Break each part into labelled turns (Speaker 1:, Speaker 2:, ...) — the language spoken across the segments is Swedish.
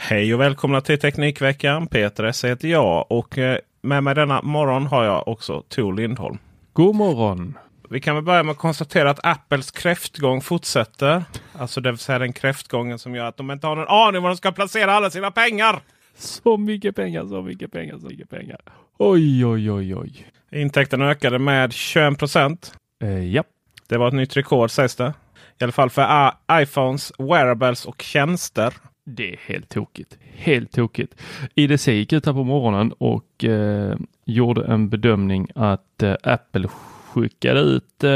Speaker 1: Hej och välkomna till Teknikveckan. Peter S heter jag och eh, med mig denna morgon har jag också Tor Lindholm.
Speaker 2: God morgon!
Speaker 1: Vi kan väl börja med att konstatera att Apples kräftgång fortsätter. Alltså det vill säga den kräftgången som gör att de inte har någon aning var de ska placera alla sina pengar.
Speaker 2: Så mycket pengar, så mycket pengar, så mycket pengar. Oj, oj, oj, oj.
Speaker 1: Intäkterna ökade med 21 procent.
Speaker 2: Eh, ja,
Speaker 1: Det var ett nytt rekord sägs det. I alla fall för iPhones, wearables och tjänster
Speaker 2: det är helt tokigt. Helt tokigt. IDC gick ut här på morgonen och eh, gjorde en bedömning att eh, Apple skickade ut eh,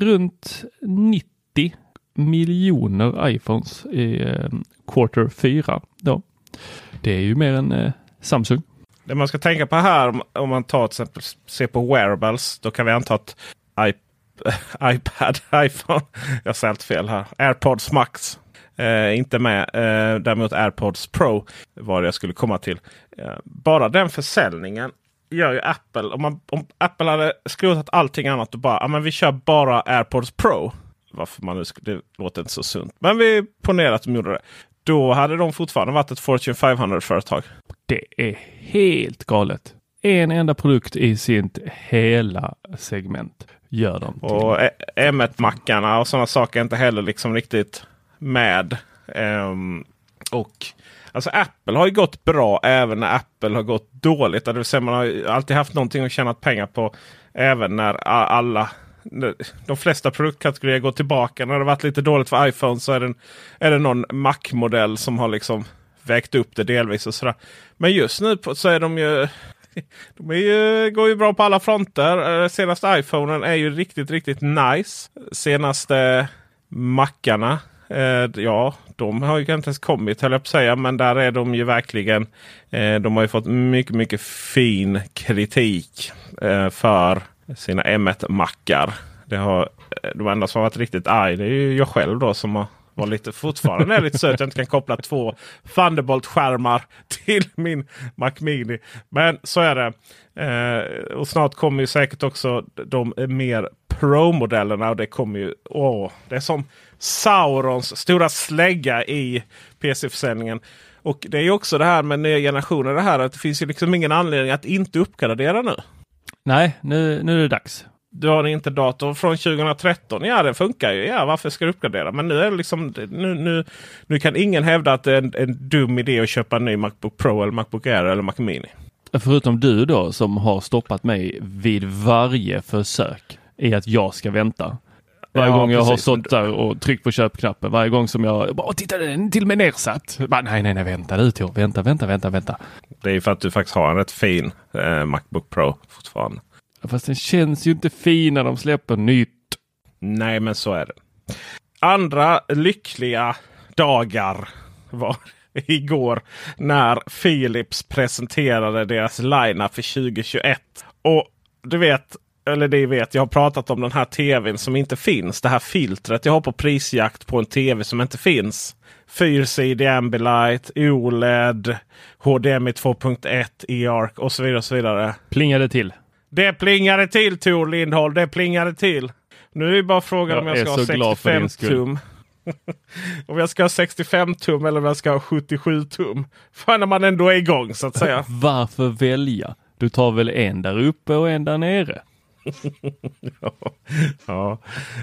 Speaker 2: runt 90 miljoner iPhones i eh, quarter 4. Då. Det är ju mer än eh, Samsung.
Speaker 1: Det man ska tänka på här om, man tar till exempel ser på wearables. Då kan vi anta att iP- iPad, iPhone, jag säger allt fel här. AirPods Max. Eh, inte med. Eh, däremot AirPods Pro var det jag skulle komma till. Eh, bara den försäljningen gör ju Apple. Om, man, om Apple hade skrotat allting annat och bara ah, men vi kör bara AirPods Pro. Varför man nu det låter inte så sunt. Men vi ponerar att de gjorde det. Då hade de fortfarande varit ett Fortune 500-företag.
Speaker 2: Det är helt galet. En enda produkt i sitt hela segment gör de. Till.
Speaker 1: Och E- M1-mackarna och sådana saker är inte heller liksom riktigt med. Um, och alltså Apple har ju gått bra även när Apple har gått dåligt. Det vill säga man har alltid haft någonting att tjäna pengar på. Även när alla de flesta produktkategorier går tillbaka. När det varit lite dåligt för iPhone så är det, är det någon Mac-modell som har liksom vägt upp det delvis. och sådär. Men just nu så är de ju de är ju, går ju bra på alla fronter. Eh, senaste iPhonen är ju riktigt, riktigt nice. Senaste Macarna. Eh, ja, de har ju inte ens kommit höll jag på att säga. Men där är de ju verkligen. Eh, de har ju fått mycket, mycket fin kritik eh, för sina M1-mackar. Det har, eh, de enda som har varit riktigt arg det är ju jag själv då som har var lite, fortfarande är lite söt jag inte kan koppla två Thunderbolt-skärmar till min Mac Mini. Men så är det. Eh, och snart kommer ju säkert också de mer Pro-modellerna. Och det kommer ju... Åh, det är som Saurons stora slägga i PC-försäljningen. Och det är ju också det här med nya generationer. Det här att det finns ju liksom ingen anledning att inte uppgradera nu.
Speaker 2: Nej, nu, nu är det dags.
Speaker 1: Du har en interdator från 2013. Ja, den funkar ju. Ja, varför ska du uppgradera? Men nu är det liksom nu, nu, nu kan ingen hävda att det är en, en dum idé att köpa en ny Macbook Pro eller Macbook Air eller Mac Mini.
Speaker 2: Förutom du då som har stoppat mig vid varje försök i att jag ska vänta. Varje
Speaker 1: Ja,
Speaker 2: gång jag har
Speaker 1: precis.
Speaker 2: stått där och tryckt på köpknappen, varje gång som jag bara titta den är till och med nedsatt. Bara, nej, nej, nej, vänta du Tor, vänta, vänta, vänta, vänta.
Speaker 1: Det är ju för att du faktiskt har en rätt fin eh, Macbook Pro fortfarande.
Speaker 2: Fast den känns ju inte fin när de släpper nytt.
Speaker 1: Nej, men så är det. Andra lyckliga dagar var igår när Philips presenterade deras lineup för 2021. Och du vet, eller det vet, jag har pratat om den här tvn som inte finns. Det här filtret jag har på prisjakt på en tv som inte finns. Fyrsidig Ambilight, OLED, HDMI 2.1, EARC och så vidare. och så vidare.
Speaker 2: Plingade till.
Speaker 1: Det plingade till Tor Lindholm. Det plingade till. Nu är det bara frågan
Speaker 2: Jag
Speaker 1: om jag ska ha
Speaker 2: så glad för
Speaker 1: 65
Speaker 2: din skull.
Speaker 1: tum. om jag ska ha 65 tum eller om jag ska ha 77 tum. För när man ändå är igång så att säga.
Speaker 2: Varför välja? Du tar väl en där uppe och en där nere?
Speaker 1: ja,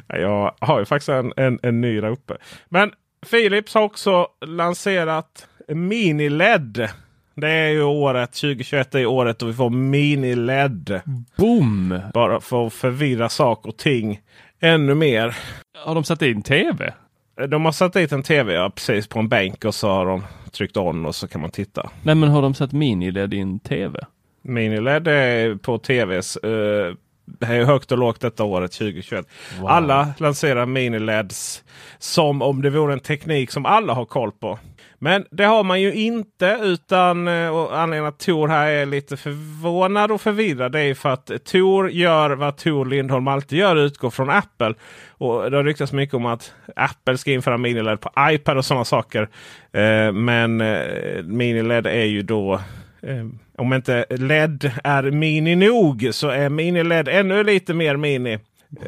Speaker 1: jag har ju faktiskt en, en, en ny där uppe. Men Philips har också lanserat Mini-LED. Det är ju året 2021 är året då vi får Mini-LED.
Speaker 2: Boom!
Speaker 1: Bara för att förvirra saker och ting ännu mer.
Speaker 2: Har de satt in tv?
Speaker 1: De har satt dit en tv ja, precis på en bänk och så har de tryckt on och så kan man titta.
Speaker 2: Nej men har de satt mini-LED i en tv?
Speaker 1: Miniled är på tvs. eh, det är högt och lågt detta året 2021.
Speaker 2: Wow.
Speaker 1: Alla lanserar minileds som om det vore en teknik som alla har koll på. Men det har man ju inte utan eh, och anledningen att Tor här är lite förvånad och förvirrad. Det är för att Tor gör vad Tor Lindholm alltid gör, utgår från Apple. Och Det har ryktats mycket om att Apple ska införa miniled på iPad och sådana saker. Eh, men eh, miniled är ju då Eh, om inte LED är mini nog så är mini-LED ännu lite mer mini.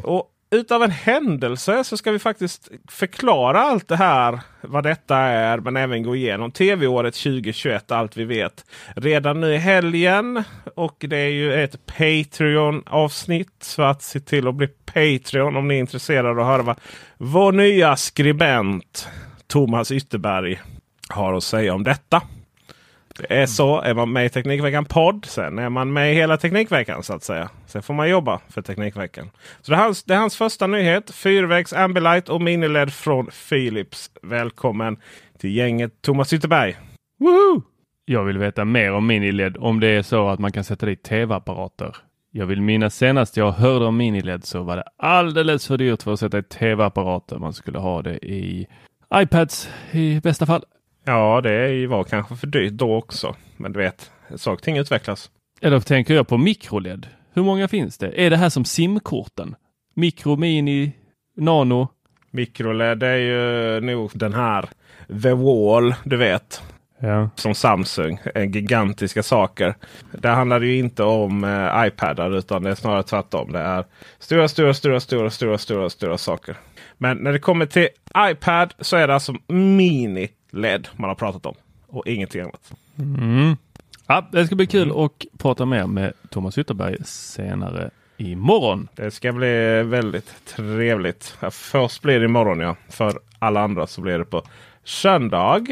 Speaker 1: Och utav en händelse så ska vi faktiskt förklara allt det här. Vad detta är men även gå igenom tv-året 2021. Allt vi vet. Redan nu i helgen. Och det är ju ett Patreon-avsnitt. Så att se till att bli Patreon om ni är intresserade av att höra vad vår nya skribent Thomas Ytterberg har att säga om detta. Det är så. Är man med i Teknikveckan podd, sen är man med i hela Teknikveckan så att säga. Sen får man jobba för Teknikveckan. Så det är hans, det är hans första nyhet. Fyrvägs Ambilight och Miniled från Philips. Välkommen till gänget Thomas Ytterberg.
Speaker 2: Woohoo! Jag vill veta mer om MiniLED. om det är så att man kan sätta dit tv-apparater. Jag vill minnas senast jag hörde om MiniLED så var det alldeles för dyrt för att sätta i tv-apparater. Man skulle ha det i iPads i bästa fall.
Speaker 1: Ja, det var kanske för dyrt då också. Men du vet, saker och ting utvecklas.
Speaker 2: Eller tänker jag på mikro-LED. Hur många finns det? Är det här som simkorten? Mikro, mini, nano?
Speaker 1: Microled är ju nog den här The Wall, du vet.
Speaker 2: Ja.
Speaker 1: Som Samsung. Gigantiska saker. Det handlar ju inte om eh, iPadar utan det är snarare tvärtom. Det är stora, stora, stora, stora, stora, stora, stora saker. Men när det kommer till iPad så är det alltså mini-LED man har pratat om. Och ingenting annat.
Speaker 2: Mm. Ja, det ska bli kul att prata mer med Thomas Ytterberg senare imorgon.
Speaker 1: Det ska bli väldigt trevligt. Först blir det imorgon ja. För alla andra så blir det på söndag.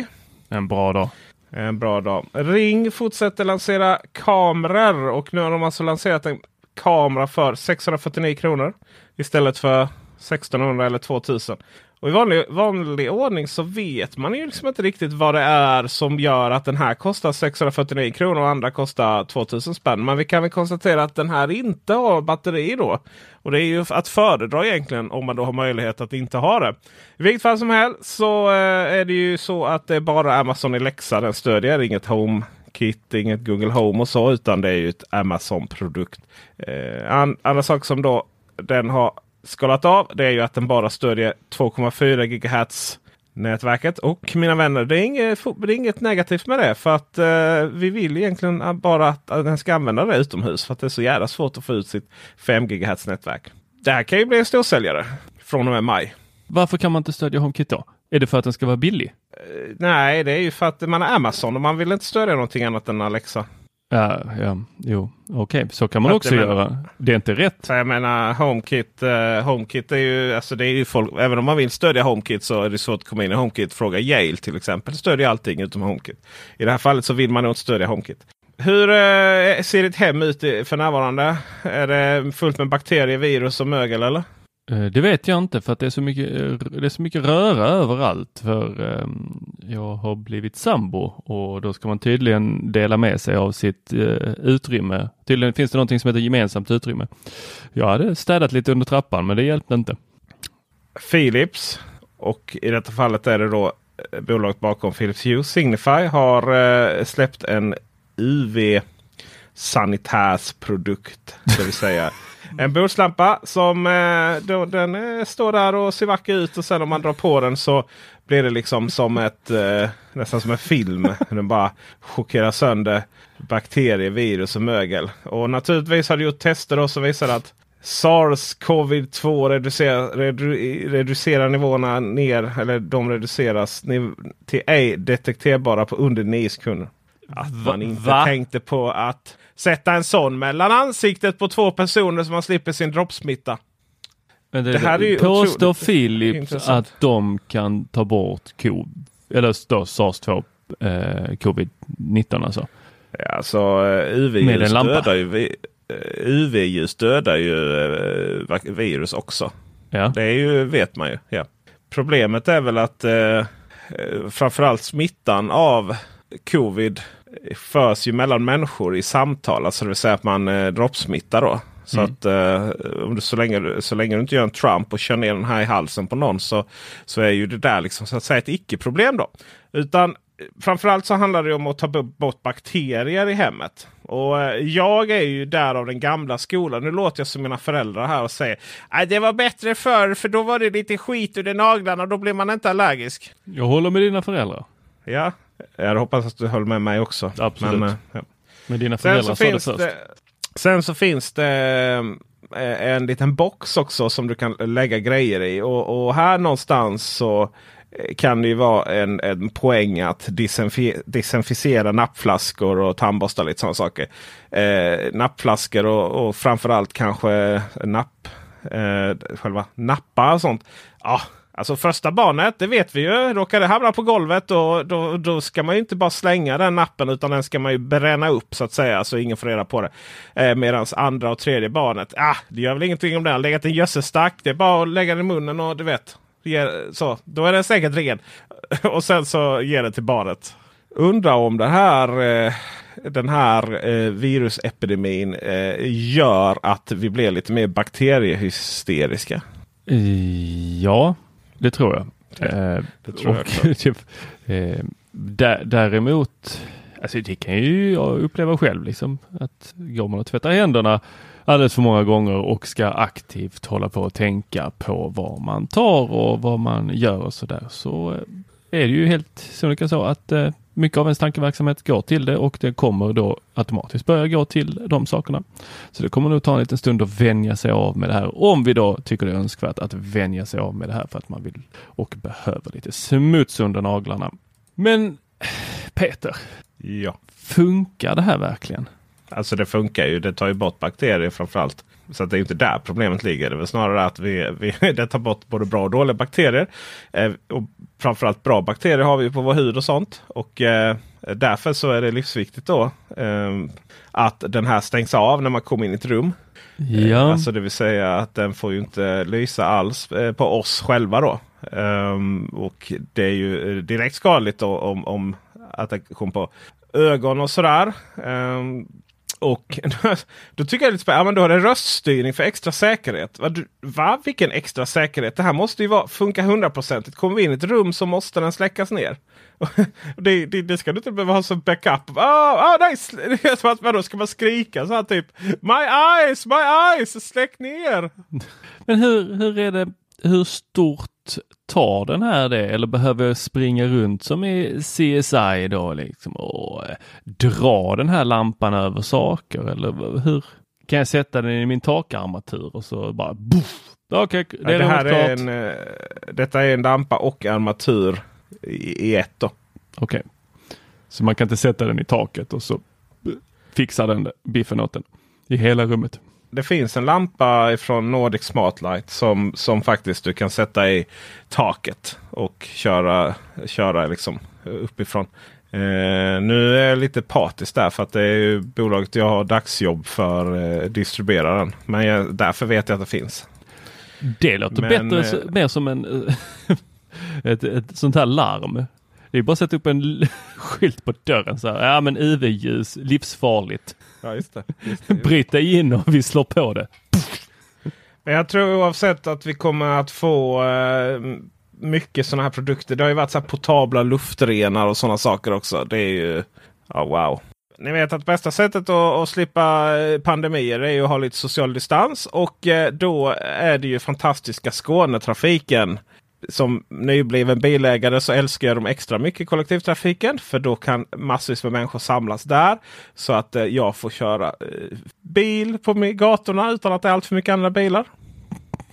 Speaker 2: En bra dag.
Speaker 1: En bra dag. Ring fortsätter lansera kameror och nu har de alltså lanserat en kamera för 649 kronor istället för 1600 eller 2000. Och i vanlig, vanlig ordning så vet man ju liksom inte riktigt vad det är som gör att den här kostar 649 kronor och andra kostar 2000 spänn. Men vi kan väl konstatera att den här inte har batteri då. Och det är ju att föredra egentligen om man då har möjlighet att inte ha det. I vilket fall som helst så eh, är det ju så att det är bara Amazon Alexa den stödjer. Inget Home Kit, inget Google Home och så. Utan det är ju ett Amazon-produkt. Eh, an, andra saker som då den har skalat av det är ju att den bara stödjer 2,4 GHz nätverket. Och mina vänner, det är inget, det är inget negativt med det. För att eh, vi vill egentligen bara att den ska använda det utomhus. För att det är så jävla svårt att få ut sitt 5 GHz nätverk. Det här kan ju bli en storsäljare från och med maj.
Speaker 2: Varför kan man inte stödja HomeKit då? Är det för att den ska vara billig?
Speaker 1: Eh, nej, det är ju för att man är Amazon och man vill inte stödja någonting annat än Alexa.
Speaker 2: Ja, ja jo, okej, så kan man också
Speaker 1: menar-
Speaker 2: göra. Det är inte rätt.
Speaker 1: Jag menar HomeKit, eh, HomeKit är ju, alltså det är ju folk, även om man vill stödja HomeKit så är det svårt att komma in i HomeKit. Fråga Yale till exempel, stödjer allting utom HomeKit. I det här fallet så vill man nog inte stödja HomeKit. Hur eh, ser ditt hem ut för närvarande? Är det fullt med bakterier, virus och mögel eller?
Speaker 2: Eh, Det vet jag inte för att det är så mycket, eh, det är så mycket röra överallt. För ehm, jag har blivit sambo och då ska man tydligen dela med sig av sitt eh, utrymme. Tydligen finns det någonting som heter gemensamt utrymme. Jag hade städat lite under trappan men det hjälpte inte.
Speaker 1: Philips och i detta fallet är det då bolaget bakom Philips Hue, Signify, har släppt en UV sanitärprodukt. Det vill säga En bordslampa som eh, då, den eh, står där och ser vacker ut. Och sen om man drar på den så blir det liksom som ett eh, nästan som en film. den bara chockerar sönder bakterier, virus och mögel. Och naturligtvis har det gjort tester då som visar att SARS-CoV-2 reducerar, redu, reducerar nivåerna ner, eller de reduceras till ej detekterbara på under 9 sekunder. Att man inte
Speaker 2: Va?
Speaker 1: tänkte på att sätta en sån mellan ansiktet på två personer så man slipper sin droppsmitta.
Speaker 2: Men det,
Speaker 1: Det här är ju
Speaker 2: påstår Philips
Speaker 1: intressant.
Speaker 2: att de kan ta bort co eller då SARS-2 eh, covid-19 alltså.
Speaker 1: Ja, Alltså eh, UV-ljus dödar ju, eh, UV-ljus dödar ju eh, virus också.
Speaker 2: Ja.
Speaker 1: Det är ju, vet man ju. Ja. Problemet är väl att eh, eh, framförallt smittan av covid förs ju mellan människor i samtal. Alltså det vill säga att man eh, droppsmittar då. Så
Speaker 2: Mm.
Speaker 1: att eh, om du, så, länge, så länge du inte gör en Trump och kör ner den här i halsen på någon så, så är ju det där liksom så att säga ett icke-problem då. Utan eh, framförallt så handlar det om att ta bort bakterier i hemmet. Och eh, jag är ju där av den gamla skolan. Nu låter jag som mina föräldrar här och säger att det var bättre förr för då var det lite skit ur naglarna och då blir man inte allergisk.
Speaker 2: Jag håller med dina föräldrar.
Speaker 1: Ja, jag hoppas att du höll med mig också.
Speaker 2: Absolut.
Speaker 1: Men, eh, ja.
Speaker 2: Men dina föräldrar sa det först.
Speaker 1: det, sen så finns det eh, en liten box också som du kan lägga grejer i. Och, och här någonstans så eh, kan det ju vara en, en poäng att disinfi- desinficera nappflaskor och tandborstar lite sådana saker. Eh, nappflaskor och, och framförallt kanske napp, eh, själva nappar och sånt. Ja, Alltså första barnet, det vet vi ju. Råkar det hamna på golvet då, då, då ska man ju inte bara slänga den nappen utan den ska man ju bränna upp så att säga. Så ingen får reda på det. Eh, Medan andra och tredje barnet, ah, det gör väl ingenting om den har legat i en gödselstack. Det är bara att lägga den i munnen och du vet. Så, då är den säkert ren. och sen så ger det till barnet. Undrar om det här, eh, den här eh, virusepidemin eh, gör att vi blir lite mer bakteriehysteriska.
Speaker 2: Ja, det tror jag. Eh,
Speaker 1: det tror jag
Speaker 2: och
Speaker 1: också.
Speaker 2: typ, eh, dä- däremot, alltså det kan ju jag uppleva själv liksom. Att går man och tvättar händerna alldeles för många gånger och ska aktivt hålla på och tänka på vad man tar och vad man gör och så där. Så eh, är det ju helt sonika så att eh, mycket av ens tankeverksamhet går till det och det kommer då automatiskt börja gå till de sakerna. Så det kommer nog ta en liten stund att vänja sig av med det här. Om vi då tycker det är önskvärt att vänja sig av med det här för att man vill och behöver lite smuts under naglarna. Men Peter,
Speaker 1: Ja.
Speaker 2: funkar det här verkligen?
Speaker 1: Alltså det funkar ju. Det tar ju bort bakterier framförallt. Så att det är inte där problemet ligger. Det är snarare att vi, vi, det tar bort både bra och dåliga bakterier. Eh, och framförallt bra bakterier har vi på vår hud och sånt. Och eh, därför så är det livsviktigt då eh, att den här stängs av när man kommer in i ett rum.
Speaker 2: Ja,
Speaker 1: Alltså det vill säga att den får ju inte lysa alls eh, på oss själva då. Ehm, och det är ju eh, direkt skadligt då, om, om attackation på ögon och sådär. Ehm, och då tycker jag lite spännande. Ja, men då har det röststyrning för extra säkerhet. Va? Du, va? Vilken extra säkerhet? Det här måste ju vara, funka hundraprocentigt. Kommer vi in i ett rum så måste den släckas ner. Det, det, det ska du inte behöva ha som backup. Oh, oh, nice. Vadå, ska man skrika så här typ My eyes, my eyes, släck ner!
Speaker 2: men hur, hur är det, hur stort tar den här det eller behöver jag springa runt som i CSI då liksom och eh, dra den här lampan över saker eller hur kan jag sätta den i min takarmatur och så bara boff. Okej, det
Speaker 1: Ja, det här är en, eh, detta är en lampa och armatur i, i ett. Då.
Speaker 2: Okej. Så man kan inte sätta den i taket och så fixar den biffen åt den i hela rummet.
Speaker 1: Det finns en lampa från Nordic Smartlight som, som faktiskt du kan sätta i taket och köra, köra liksom uppifrån. Eh, nu är jag lite partisk där för att det är bolaget jag har dagsjobb för eh, distribuera den. Men jag, därför vet jag att det finns.
Speaker 2: Det låter
Speaker 1: Men,
Speaker 2: bättre,
Speaker 1: eh,
Speaker 2: mer som en ett, ett sånt här larm. Det är bara att sätta upp en skylt på dörren så här. Ja men UV-ljus, livsfarligt.
Speaker 1: Ja, just det. Just det, just det.
Speaker 2: Bryt dig in och vi slår på det.
Speaker 1: Men jag tror oavsett att vi kommer att få eh, mycket sådana här produkter. Det har ju varit så här portabla luftrenar och sådana saker också. Det är ju, ja wow. Ni vet att bästa sättet att, att slippa eh, pandemier är ju att ha lite social distans. Och eh, då är det ju fantastiska Skånetrafiken. Som nybliven bilägare så älskar jag dem extra mycket kollektivtrafiken. För då kan massvis med människor samlas där. Så att eh, jag får köra bil på gatorna utan att det är allt för mycket andra bilar.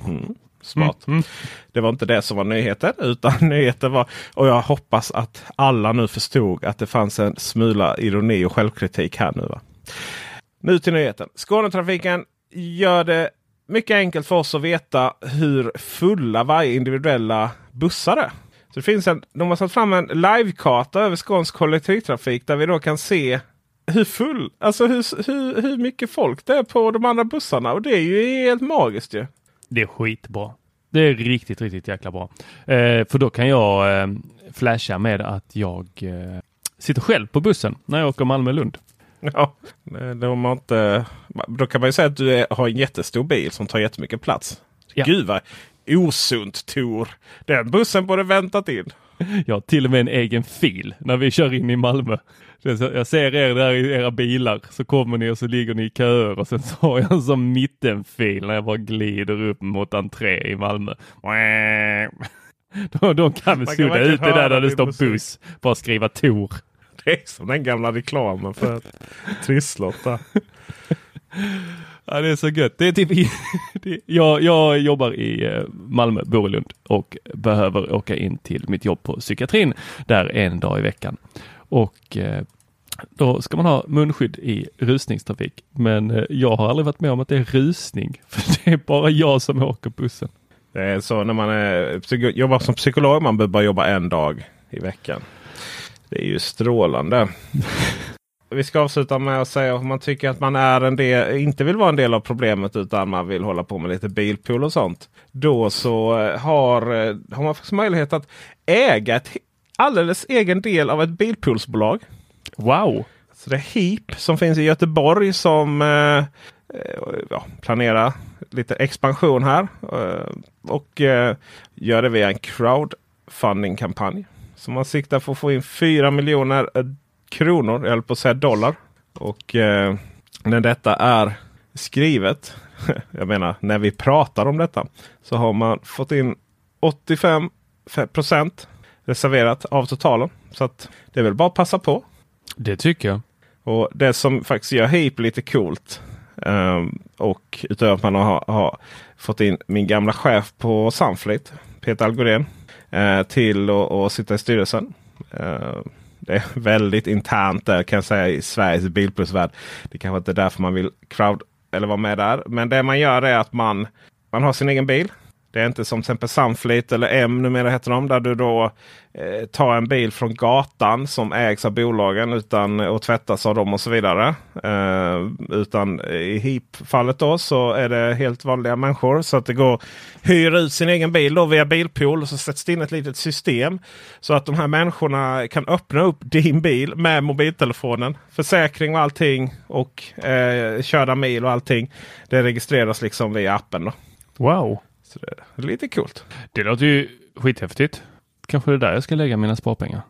Speaker 1: Mm. Smart. Mm, mm. Det var inte det som var nyheten. Utan nyheten var, och jag hoppas att alla nu förstod att det fanns en smula ironi och självkritik här nu. Va? Nu till nyheten. Skånetrafiken gör det mycket enkelt för oss att veta hur fulla varje individuella bussar är. Så det finns en, de har satt fram en livekarta över Skåns kollektivtrafik där vi då kan se hur full, alltså hur, hur, hur mycket folk det är på de andra bussarna. Och det är ju helt magiskt ju.
Speaker 2: Det är skitbra. Det är riktigt, riktigt jäkla bra. Eh, för då kan jag eh, flasha med att jag eh, sitter själv på bussen när jag åker Malmö-Lund.
Speaker 1: Ja, då, man inte, då kan man ju säga att du är, har en jättestor bil som tar jättemycket plats. Ja. Gud vad osunt Tor! Den bussen borde väntat in.
Speaker 2: Har till och med en egen fil när vi kör in i Malmö. Jag ser er där i era bilar så kommer ni och så ligger ni i köer och sen så har jag en sån mittenfil när jag bara glider upp mot entré i Malmö. Då, då kan vi sudda ut det där där det står musik. buss. Bara skriva Tor.
Speaker 1: Det är som den gamla reklamen för Trisslott.
Speaker 2: Ja, det är så gött. Det är typ, jag, jag jobbar i eh, Malmö, bor i Lund och behöver åka in till mitt jobb på psykiatrin där en dag i veckan. Och eh, då ska man ha munskydd i rusningstrafik. Men eh, jag har aldrig varit med om att det är rusning. För det är bara jag som åker bussen.
Speaker 1: Det är så när man är, jobbar som psykolog. Man behöver bara jobba en dag i veckan. Det är ju strålande. Vi ska avsluta med att säga om man tycker att man är en del, inte vill vara en del av problemet utan man vill hålla på med lite bilpool och sånt. Då så eh, har, har man faktiskt möjlighet att äga ett alldeles egen del av ett bilpoolsbolag.
Speaker 2: Wow!
Speaker 1: Så det är Heap som finns i Göteborg som eh, eh, ja, planerar lite expansion här. Eh, och eh, gör det via en crowdfunding-kampanj. Så man siktar på att få in 4 miljoner eh, kronor, jag höll på att säga dollar. Och eh, när detta är skrivet, jag menar när vi pratar om detta, så har man fått in 85 procent reserverat av totalen. Så att det är väl bara att passa på.
Speaker 2: Det tycker jag.
Speaker 1: Och det som faktiskt gör Heap lite coolt. Um, och utöver att man har, har, fått in min gamla chef på Sunfleet, Peter Algorén, uh, till att sitta i styrelsen. Uh, det är väldigt internt där kan jag säga i Sveriges bilplusvärld. Det kanske inte är därför man vill crowd eller vara med där. Men det man gör är att man, man har sin egen bil. Det är inte som till exempel Sunfleet eller M numera heter de. Där du då eh, tar en bil från gatan som ägs av bolagen utan, och tvättas av dem och så vidare. Eh, utan i HIP-fallet då så är det helt vanliga människor. Så att det går att hyra ut sin egen bil då via Bilpool. Och så sätts det in ett litet system. Så att de här människorna kan öppna upp din bil med mobiltelefonen. Försäkring och allting och eh, körda mil och allting. Det registreras liksom via appen. Då.
Speaker 2: Wow!
Speaker 1: Så det är lite coolt.
Speaker 2: Det låter ju skithäftigt. Kanske det är där jag ska lägga mina sparpengar.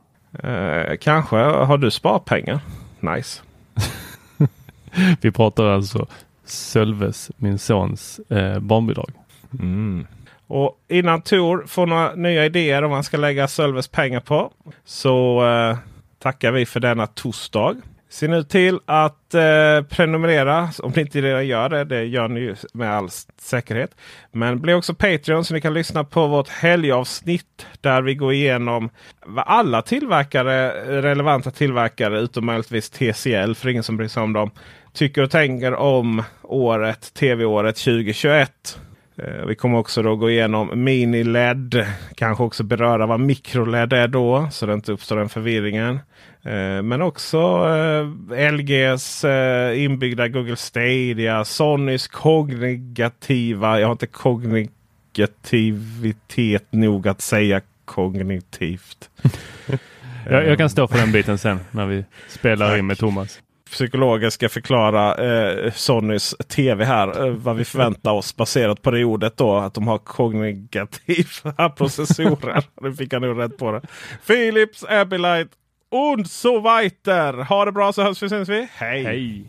Speaker 1: Eh, kanske. Har du sparpengar? Nice.
Speaker 2: Vi pratar alltså Sölves, min sons eh, barnbidrag.
Speaker 1: Mm. Och innan Tor får några nya idéer om vad han ska lägga Sölves pengar på så eh, tackar vi för denna torsdag. Se nu till att eh, prenumerera om ni inte redan gör det. Det gör ni ju med all säkerhet. Men bli också Patreon så ni kan lyssna på vårt helgavsnitt där vi går igenom vad alla tillverkare, relevanta tillverkare utom möjligtvis TCL för ingen som bryr sig om dem, tycker och tänker om året, tv-året 2021. Eh, vi kommer också då gå igenom mini-LED. Kanske också beröra vad mikro-LED är då så det inte uppstår den förvirringen. Eh, men också eh, LGs inbyggda Google Stadia, Sonys kognitiva. Jag har inte kognitivitet nog att säga kognitivt.
Speaker 2: jag, jag, kan stå för den biten sen när vi spelar Tack. in med Thomas.
Speaker 1: Psykologer ska förklara eh, Sonys tv här. Eh, vad vi förväntar oss baserat på det ordet då. Att de har kognitiva processorer. nu fick jag nog rätt på det. Philips Abilite und so weiter. Ha det bra så hörs vi, syns vi. Hej!
Speaker 2: Hej!